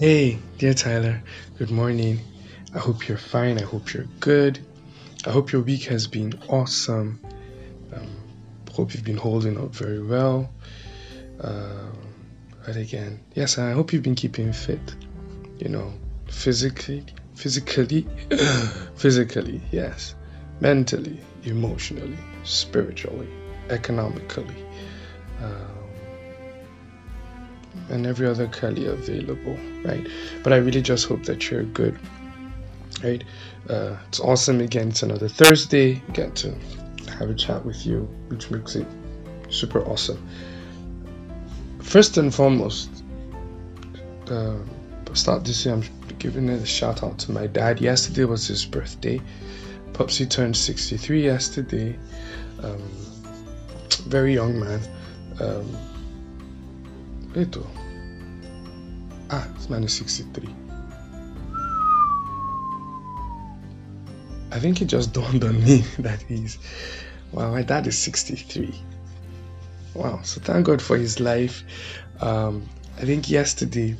Hey, dear Tyler, good morning. I hope you're fine. I hope you're good. I hope your week has been awesome. Um, hope you've been holding up very well. Uh, but again, yes, I hope you've been keeping fit. You know, physically, physically, physically, yes, mentally, emotionally, spiritually, economically. Um, and every other Kali available, right? But I really just hope that you're good, right? Uh, it's awesome. Again, it's another Thursday. Get to have a chat with you, which makes it super awesome. First and foremost, uh, start this year. I'm giving a shout out to my dad. Yesterday was his birthday. Popsy turned 63 yesterday. Um, very young man. Um, Eto. Ah, it's 63. I think it just dawned on me that he's. Wow, my dad is 63. Wow, so thank God for his life. Um, I think yesterday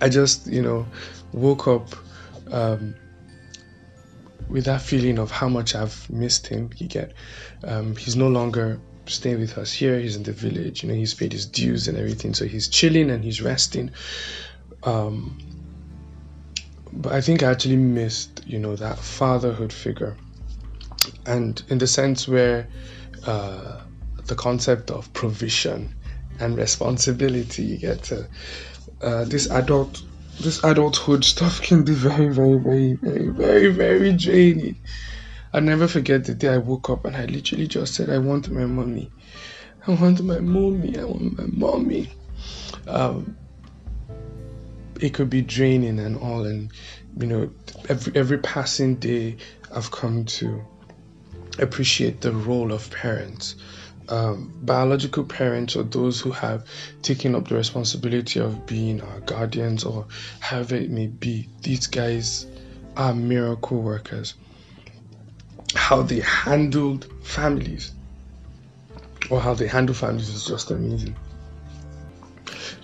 I just, you know, woke up um, with that feeling of how much I've missed him. You get, um, he's no longer staying with us here. He's in the village. You know, he's paid his dues and everything, so he's chilling and he's resting. Um, but I think I actually missed, you know, that fatherhood figure, and in the sense where uh, the concept of provision and responsibility, you get to uh, this adult. This adulthood stuff can be very, very, very, very, very, very draining I'll never forget the day I woke up and I literally just said, I want my mommy. I want my mommy. I want my mommy. Um, it could be draining and all, and you know, every every passing day, I've come to appreciate the role of parents. Um, biological parents or those who have taken up the responsibility of being our guardians or however it may be, these guys are miracle workers how they handled families or how they handle families is just amazing.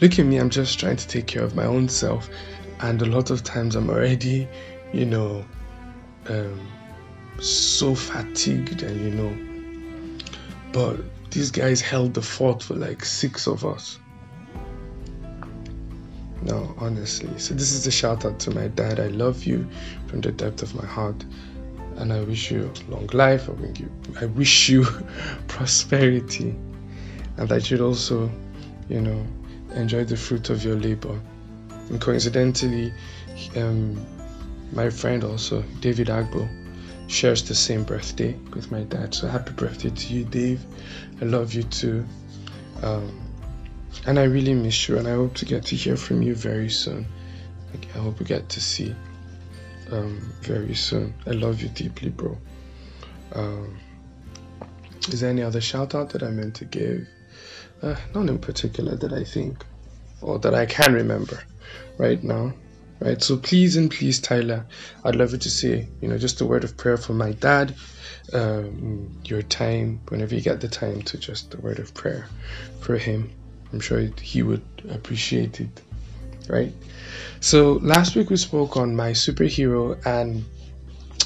Look at me, I'm just trying to take care of my own self, and a lot of times I'm already, you know, um, so fatigued, and you know, but these guys held the fort for like six of us. No, honestly. So, this is a shout out to my dad. I love you from the depth of my heart and I wish you long life. I wish you prosperity, and that you'd also, you know, enjoy the fruit of your labor. And coincidentally, um, my friend also, David Agbo, shares the same birthday with my dad. So happy birthday to you, Dave. I love you too. Um, and I really miss you, and I hope to get to hear from you very soon. I hope we get to see um, very soon. I love you deeply, bro. Um, is there any other shout out that I meant to give? Uh, none in particular that I think or that I can remember right now. Right, so please and please, Tyler, I'd love you to say, you know, just a word of prayer for my dad. Um, your time, whenever you get the time, to just a word of prayer for him. I'm sure he would appreciate it right? So last week we spoke on my superhero and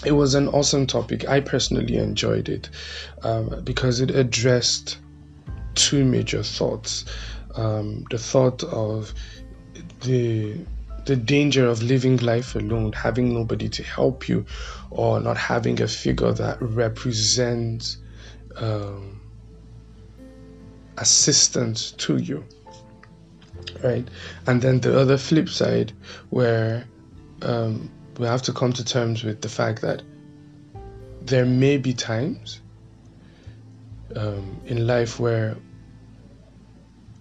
it was an awesome topic. I personally enjoyed it um, because it addressed two major thoughts. Um, the thought of the the danger of living life alone, having nobody to help you, or not having a figure that represents um, assistance to you right? And then the other flip side, where um, we have to come to terms with the fact that there may be times um, in life where,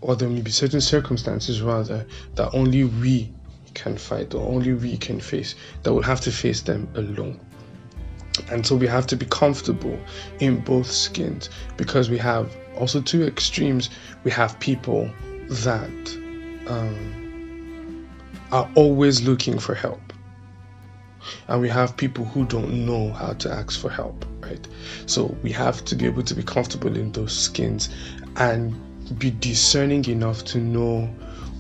or there may be certain circumstances rather, that only we can fight or only we can face, that we'll have to face them alone. And so we have to be comfortable in both skins because we have also two extremes. We have people that um, are always looking for help. And we have people who don't know how to ask for help, right? So we have to be able to be comfortable in those skins and be discerning enough to know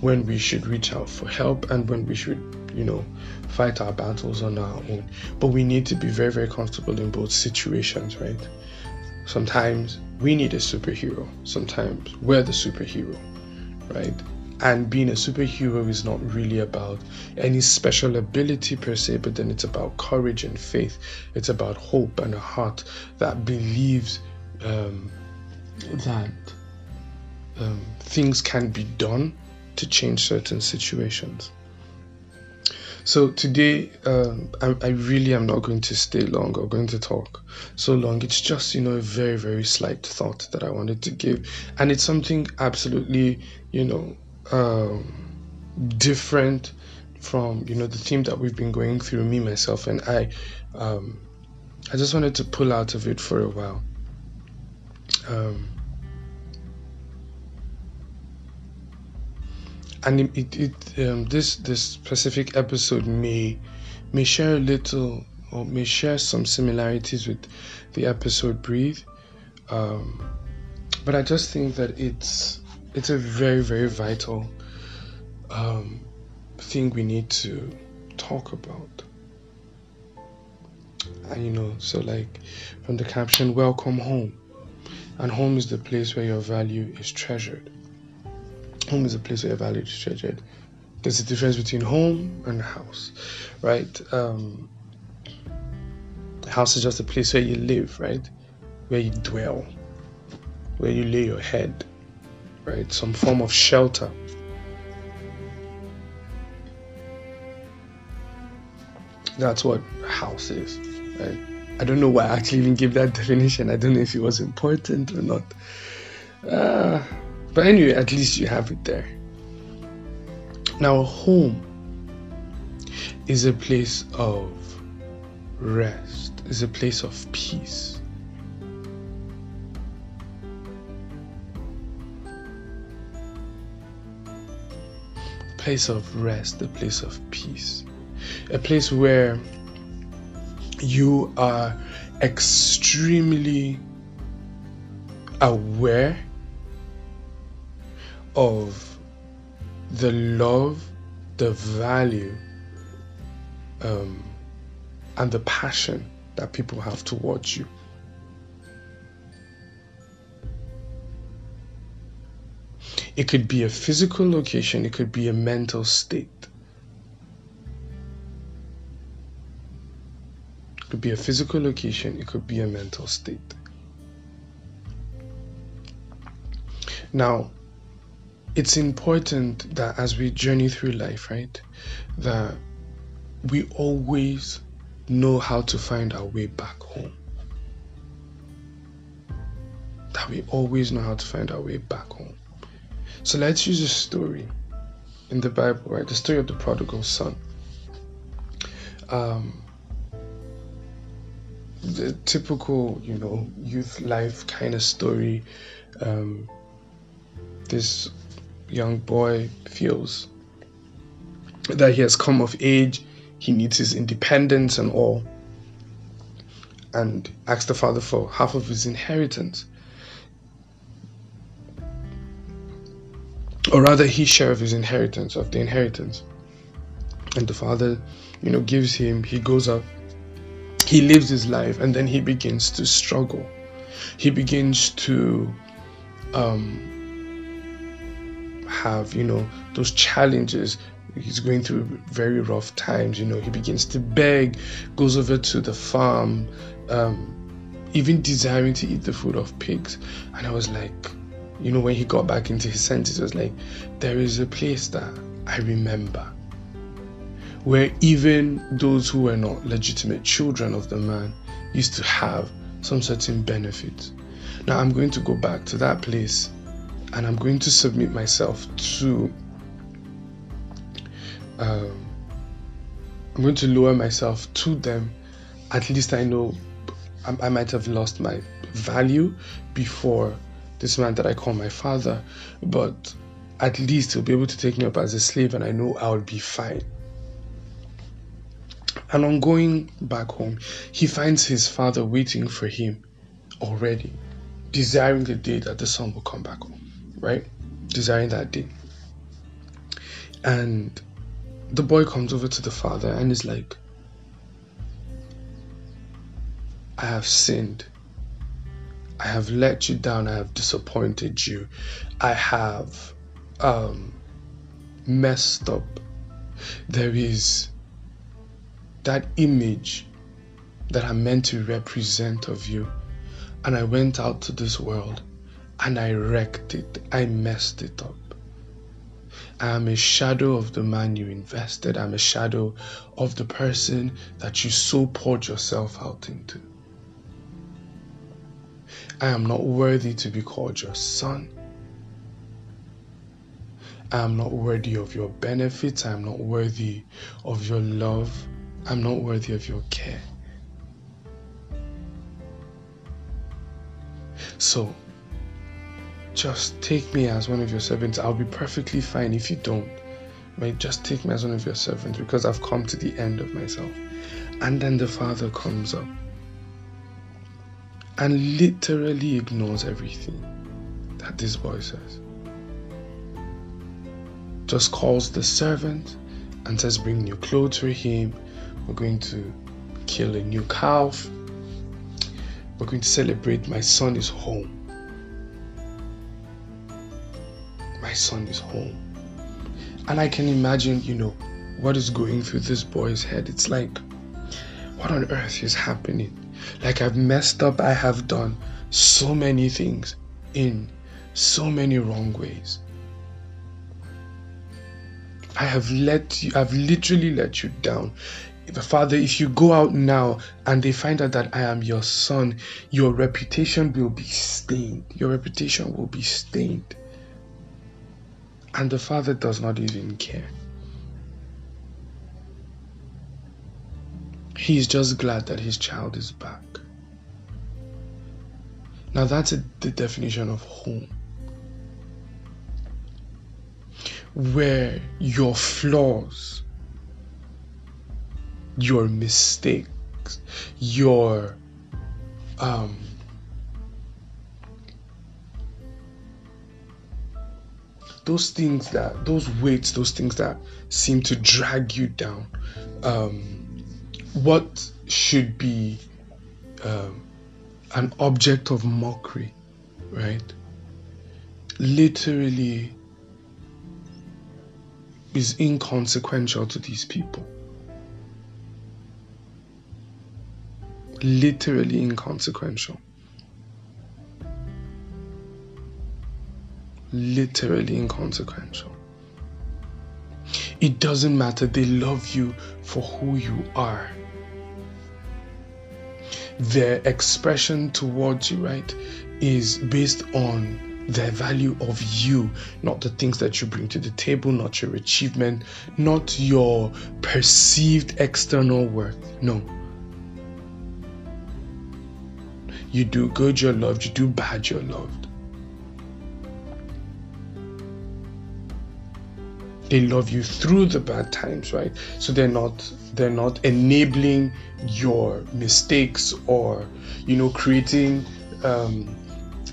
when we should reach out for help and when we should, you know, fight our battles on our own. But we need to be very, very comfortable in both situations, right? Sometimes we need a superhero, sometimes we're the superhero, right? And being a superhero is not really about any special ability per se, but then it's about courage and faith. It's about hope and a heart that believes um, that um, things can be done to change certain situations. So today, um, I, I, really am not going to stay long or going to talk so long. It's just, you know, a very, very slight thought that I wanted to give. And it's something absolutely, you know, um, different from, you know, the theme that we've been going through, me, myself, and I. Um, I just wanted to pull out of it for a while. Um, and it, it, um, this this specific episode may may share a little or may share some similarities with the episode breathe um, but i just think that it's it's a very very vital um, thing we need to talk about and you know so like from the caption welcome home and home is the place where your value is treasured Home is a place where your value is treasured. There's a difference between home and house, right? Um, house is just a place where you live, right? Where you dwell, where you lay your head, right? Some form of shelter. That's what house is, right? I don't know why I actually even gave that definition. I don't know if it was important or not. Uh, but anyway, at least you have it there. Now, home is a place of rest, is a place of peace. Place of rest, a place of peace, a place where you are extremely aware of the love, the value, um, and the passion that people have towards you. It could be a physical location, it could be a mental state. It could be a physical location, it could be a mental state. Now, it's important that as we journey through life, right, that we always know how to find our way back home. That we always know how to find our way back home. So let's use a story in the Bible, right? The story of the prodigal son. Um, the typical, you know, youth life kind of story. Um, this young boy feels that he has come of age, he needs his independence and all, and asks the father for half of his inheritance. Or rather, his share of his inheritance, of the inheritance. And the father, you know, gives him, he goes up, he lives his life, and then he begins to struggle. He begins to um, have, you know, those challenges. He's going through very rough times, you know. He begins to beg, goes over to the farm, um, even desiring to eat the food of pigs. And I was like, you know, when he got back into his senses, was like, there is a place that I remember where even those who were not legitimate children of the man used to have some certain benefits. Now I'm going to go back to that place and I'm going to submit myself to. Um, I'm going to lower myself to them. At least I know I might have lost my value before this man that I call my father, but at least he'll be able to take me up as a slave, and I know I'll be fine. And on going back home, he finds his father waiting for him already, desiring the day that the son will come back home right? Desiring that day. And the boy comes over to the father and is like, I have sinned. I have let you down. I have disappointed you. I have um, messed up. There is that image that I'm meant to represent of you. And I went out to this world and I wrecked it. I messed it up. I am a shadow of the man you invested. I'm a shadow of the person that you so poured yourself out into. I am not worthy to be called your son. I am not worthy of your benefits. I am not worthy of your love. I'm not worthy of your care. So, just take me as one of your servants. I'll be perfectly fine if you don't. But just take me as one of your servants because I've come to the end of myself. And then the father comes up and literally ignores everything that this boy says. Just calls the servant and says, Bring new clothes for him. We're going to kill a new calf. We're going to celebrate my son is home. My son is home. And I can imagine, you know, what is going through this boy's head. It's like, what on earth is happening? Like I've messed up, I have done so many things in so many wrong ways. I have let you, I've literally let you down. Father, if you go out now and they find out that I am your son, your reputation will be stained. Your reputation will be stained. And the father does not even care. He's just glad that his child is back. Now, that's a, the definition of home. Where your flaws, your mistakes, your um, those things that those weights, those things that seem to drag you down, um, what should be um, an object of mockery, right? Literally is inconsequential to these people. Literally inconsequential. Literally inconsequential. It doesn't matter, they love you for who you are their expression towards you, right, is based on their value of you, not the things that you bring to the table, not your achievement, not your perceived external worth. No. You do good, you're loved. You do bad, you're loved. They love you through the bad times, right? So they're not they're not enabling your mistakes or you know creating um,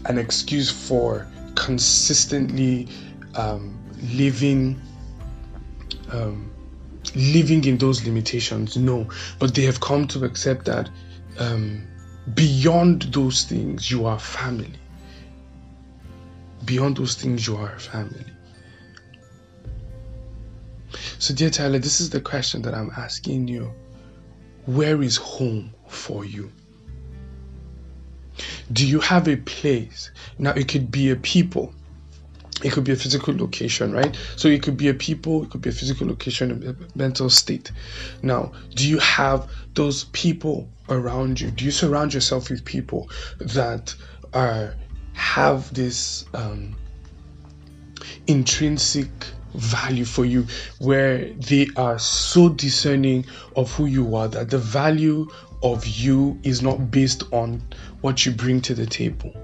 an excuse for consistently um, living um, living in those limitations. No. But they have come to accept that um, beyond those things you are family. Beyond those things you are family so, dear Tyler, this is the question that I'm asking you Where is home for you? Do you have a place? Now, it could be a people, it could be a physical location, right? So, it could be a people, it could be a physical location, a mental state. Now, do you have those people around you? Do you surround yourself with people that are have this um, intrinsic value for you where they are so discerning of who you are that the value of you is not based on what you bring to the table.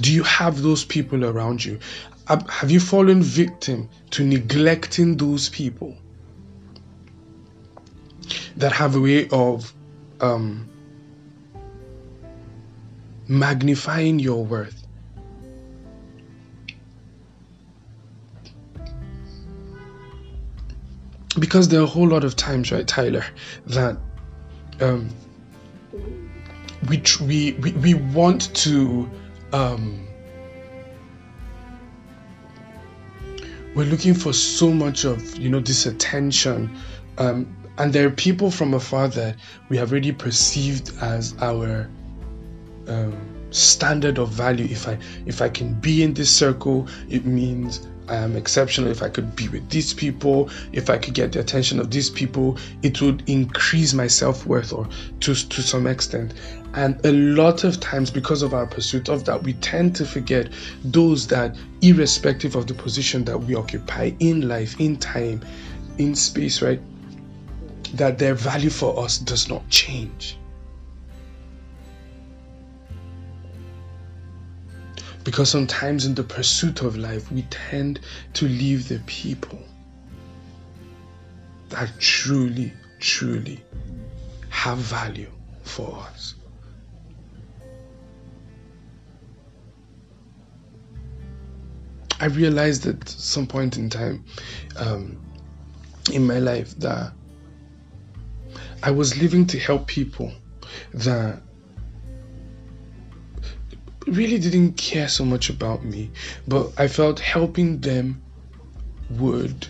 Do you have those people around you? Have you fallen victim to neglecting those people that have a way of um, magnifying your worth? Because there are a whole lot of times, right, Tyler, that um, we, we we we want to um, we're looking for so much of you know this attention um, and there are people from afar that we have already perceived as our um, standard of value. If i if i can be in this circle it means I am exceptional. If I could be with these people, if I could get the attention of these people, it would increase my self worth or to, to some extent. And a lot of times, because of our pursuit of that, we tend to forget those that, irrespective of the position that we occupy in life, in time, in space, right, that their value for us does not change. Because sometimes in the pursuit of life, we tend to leave the people that truly, truly have value for us. I realized at some point in time um, in my life that I was living to help people that really didn't care so much about me, but I felt helping them would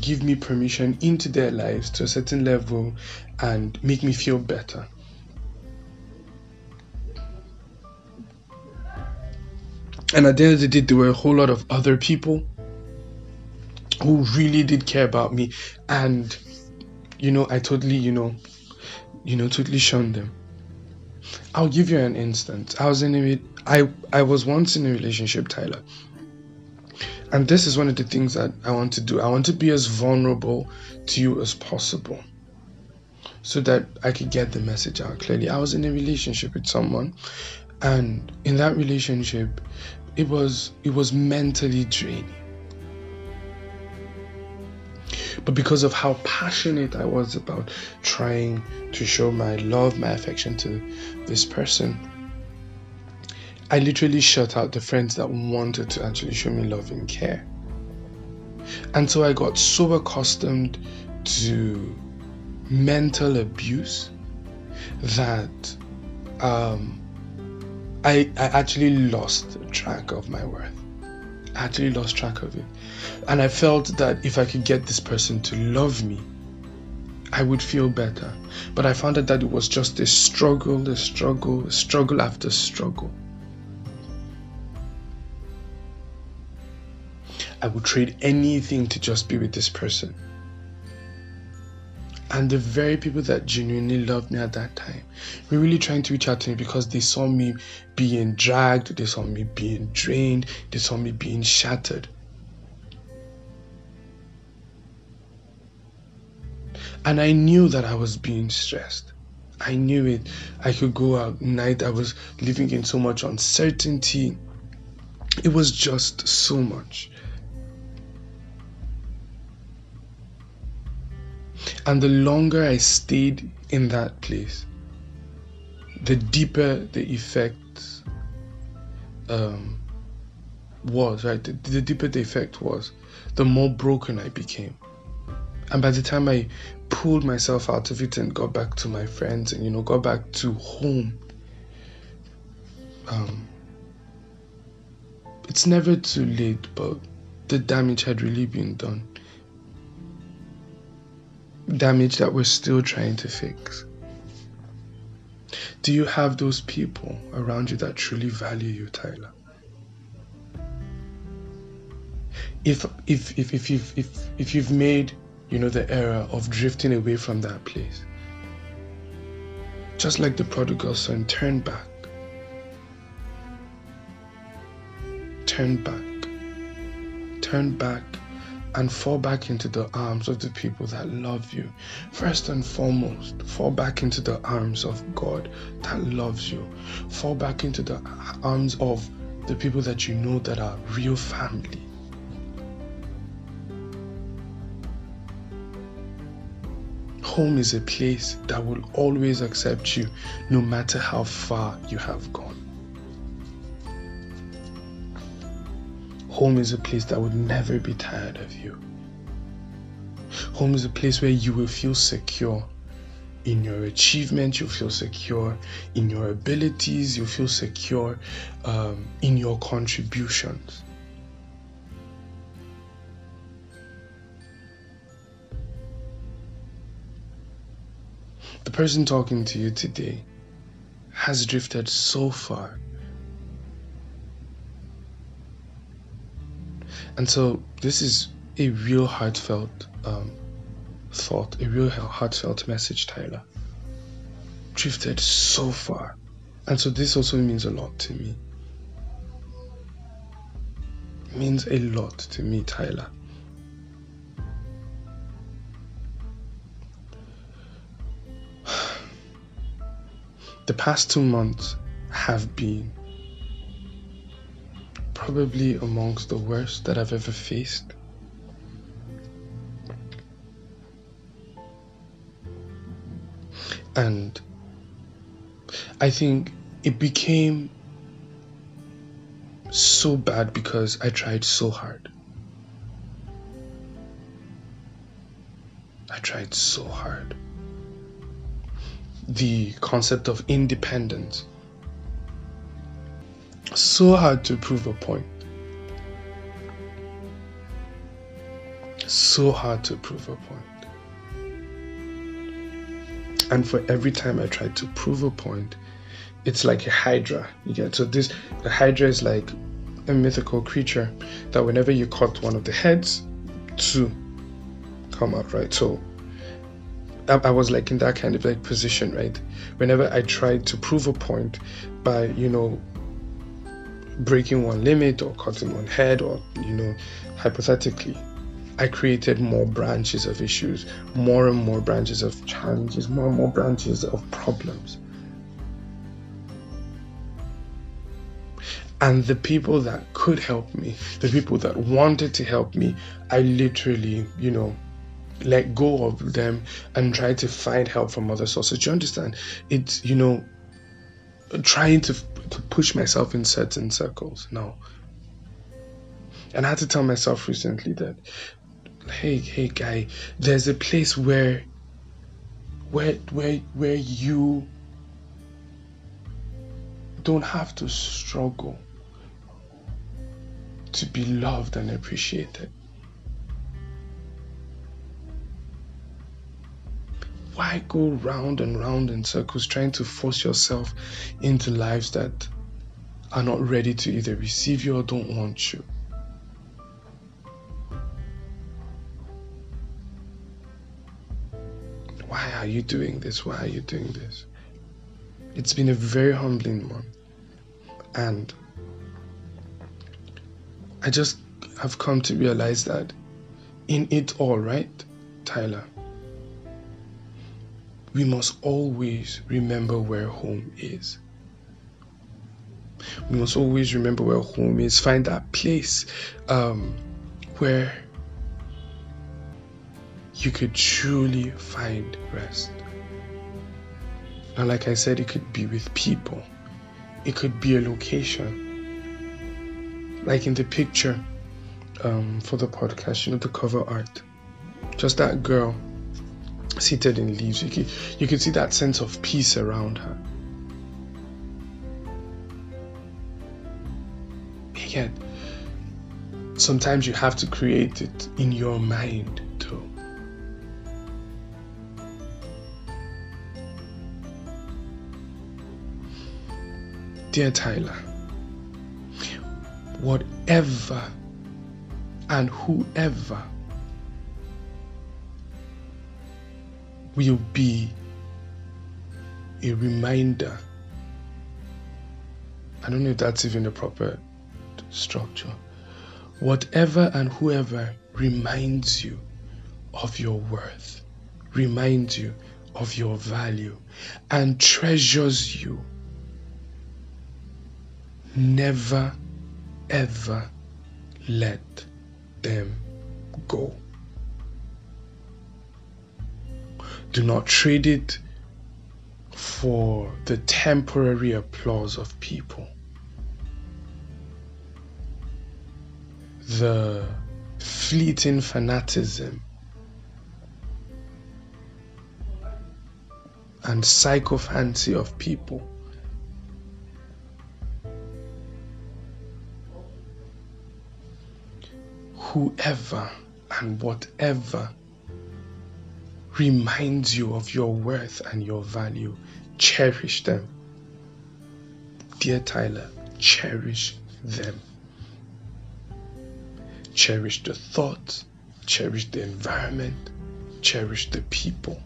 give me permission into their lives to a certain level and make me feel better. And at the end of the day, there were a whole lot of other people who really did care about me. And, you know, I totally, you know, you know, totally shunned them. I'll give you an instance. I was in a I I was once in a relationship, Tyler. And this is one of the things that I want to do. I want to be as vulnerable to you as possible. So that I could get the message out clearly. I was in a relationship with someone and in that relationship it was it was mentally draining but because of how passionate I was about trying to show my love, my affection to this person, I literally shut out the friends that wanted to actually show me love and care. And so I got so accustomed to mental abuse that um, I, I actually lost track of my worth. I actually lost track of it. And I felt that if I could get this person to love me, I would feel better. But I found out that it was just a struggle, a struggle, a struggle after struggle. I would trade anything to just be with this person. And the very people that genuinely loved me at that time were really trying to reach out to me because they saw me being dragged, they saw me being drained, they saw me being shattered. And I knew that I was being stressed. I knew it. I could go out night. I was living in so much uncertainty. It was just so much. And the longer I stayed in that place, the deeper the effect um, was, right? The, the deeper the effect was, the more broken I became. And by the time I pulled myself out of it and got back to my friends and, you know, got back to home, um, it's never too late, but the damage had really been done damage that we're still trying to fix? Do you have those people around you that truly value you, Tyler? If if if if if, if you've made you know the error of drifting away from that place, just like the prodigal son, turn back. Turn back. Turn back and fall back into the arms of the people that love you. First and foremost, fall back into the arms of God that loves you. Fall back into the arms of the people that you know that are real family. Home is a place that will always accept you no matter how far you have gone. Home is a place that would never be tired of you. Home is a place where you will feel secure in your achievement, you feel secure in your abilities, you feel secure um, in your contributions. The person talking to you today has drifted so far. And so, this is a real heartfelt um, thought, a real heartfelt message, Tyler. Drifted so far. And so this also means a lot to me. Means a lot to me, Tyler. The past two months have been probably amongst the worst that I've ever faced. And I think it became so bad because I tried so hard. I tried so hard. The concept of independence. So hard to prove a point. So hard to prove a point. And for every time I try to prove a point, it's like a hydra. You get so this the hydra is like a mythical creature that whenever you cut one of the heads, two come out, right? So I, was like in that kind of like position, right? Whenever I tried to prove a point by, you know, breaking one limit or cutting one head or, you know, hypothetically, I created more branches of issues, more and more branches of challenges, more and more branches of problems. And the people that could help me, the people that wanted to help me, I literally, you know, let go of them and try to find help from other sources. Do you understand? It's, you know, trying to, to push myself in certain circles. now. And I had to tell myself recently that hey hey guy there's a place where where where where you don't have to struggle to be loved and appreciated why go round and round in circles trying to force yourself into lives that are not ready to either receive you or don't want you Why are you doing this? Why are you doing this? It's been a very humbling one. And I just have come to realize that in it all, right, Tyler, we must always remember where home is. We must always remember where home is. Find that place um, where you could truly find rest. And like I said, it could be with people, it could be a location. Like in the picture um, for the podcast, you know, the cover art. Just that girl seated in leaves. You could, you could see that sense of peace around her. Yet, sometimes you have to create it in your mind too. Dear Tyler, whatever and whoever will be a reminder. I don't know if that's even a proper structure. Whatever and whoever reminds you of your worth, reminds you of your value, and treasures you Never, ever let them go. Do not trade it for the temporary applause of people. The fleeting fanaticism and psychophancy of people. Whoever and whatever reminds you of your worth and your value, cherish them. Dear Tyler, cherish them. Cherish the thoughts, cherish the environment, cherish the people.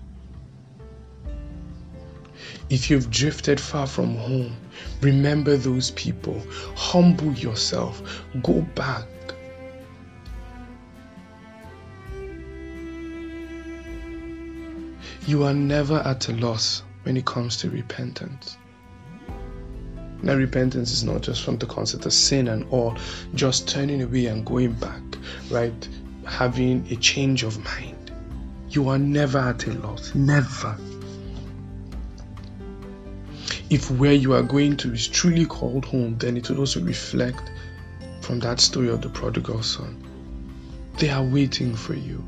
If you've drifted far from home, remember those people. Humble yourself. Go back. You are never at a loss when it comes to repentance. Now, repentance is not just from the concept of sin and all, just turning away and going back, right? Having a change of mind. You are never at a loss. Never. If where you are going to is truly called home, then it will also reflect from that story of the prodigal son. They are waiting for you.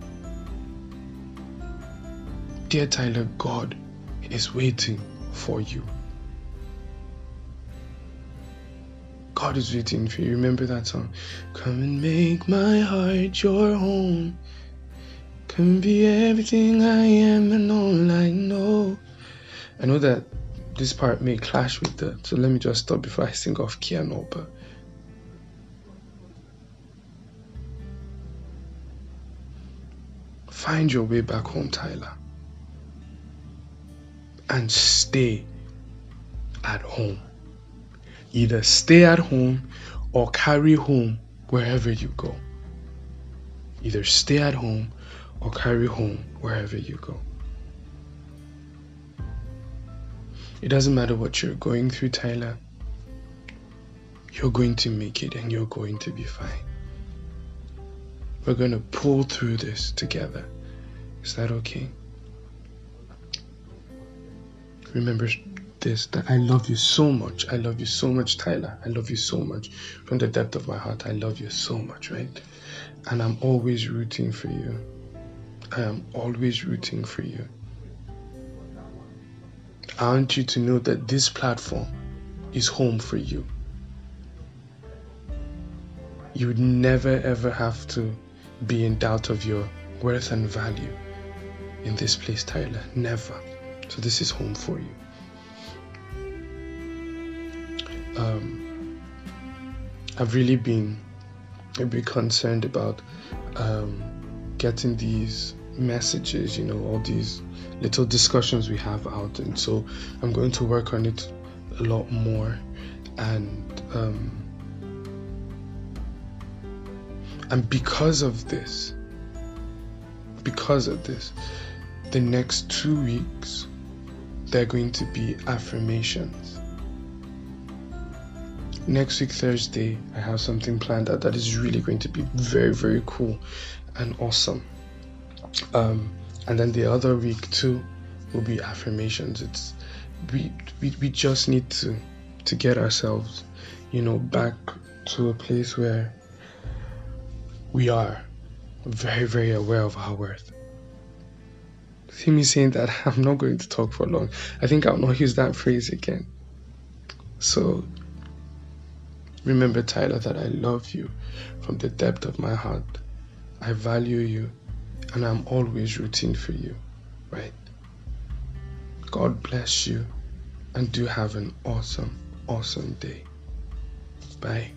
Dear Tyler, God is waiting for you. God is waiting for you. Remember that song? Come and make my heart your home. Come be everything I am and all I know. I know that this part may clash with that, so let me just stop before I sing off key and but find your way back home, Tyler, and stay at home. Either stay at home or carry home wherever you go. Either stay at home or carry home wherever you go. It doesn't matter what you're going through, Tyler. You're going to make it and you're going to be fine. We're going to pull through this together. Is that okay? Remember, this that I love you so much. I love you so much, Tyler. I love you so much. From the depth of my heart, I love you so much, right? And I'm always rooting for you. I am always rooting for you. I want you to know that this platform is home for you. You would never ever have to be in doubt of your worth and value in this place, Tyler. Never. So, this is home for you. Um, I've really been a bit concerned about um, getting these messages, you know, all these little discussions we have out, and so I'm going to work on it a lot more, and um, and because of this, because of this, the next two weeks they're going to be affirmations next week Thursday I have something planned that that is really going to be very very cool and awesome. Um, and then the other week too will be affirmations. It's we we, we just need to to get ourselves, you know, back to a place where we are very very aware of our worth. See me saying that I'm not going to talk for long. I think I'll not use that phrase again. So Remember, Tyler, that I love you from the depth of my heart. I value you and I'm always rooting for you, right? God bless you and do have an awesome, awesome day. Bye.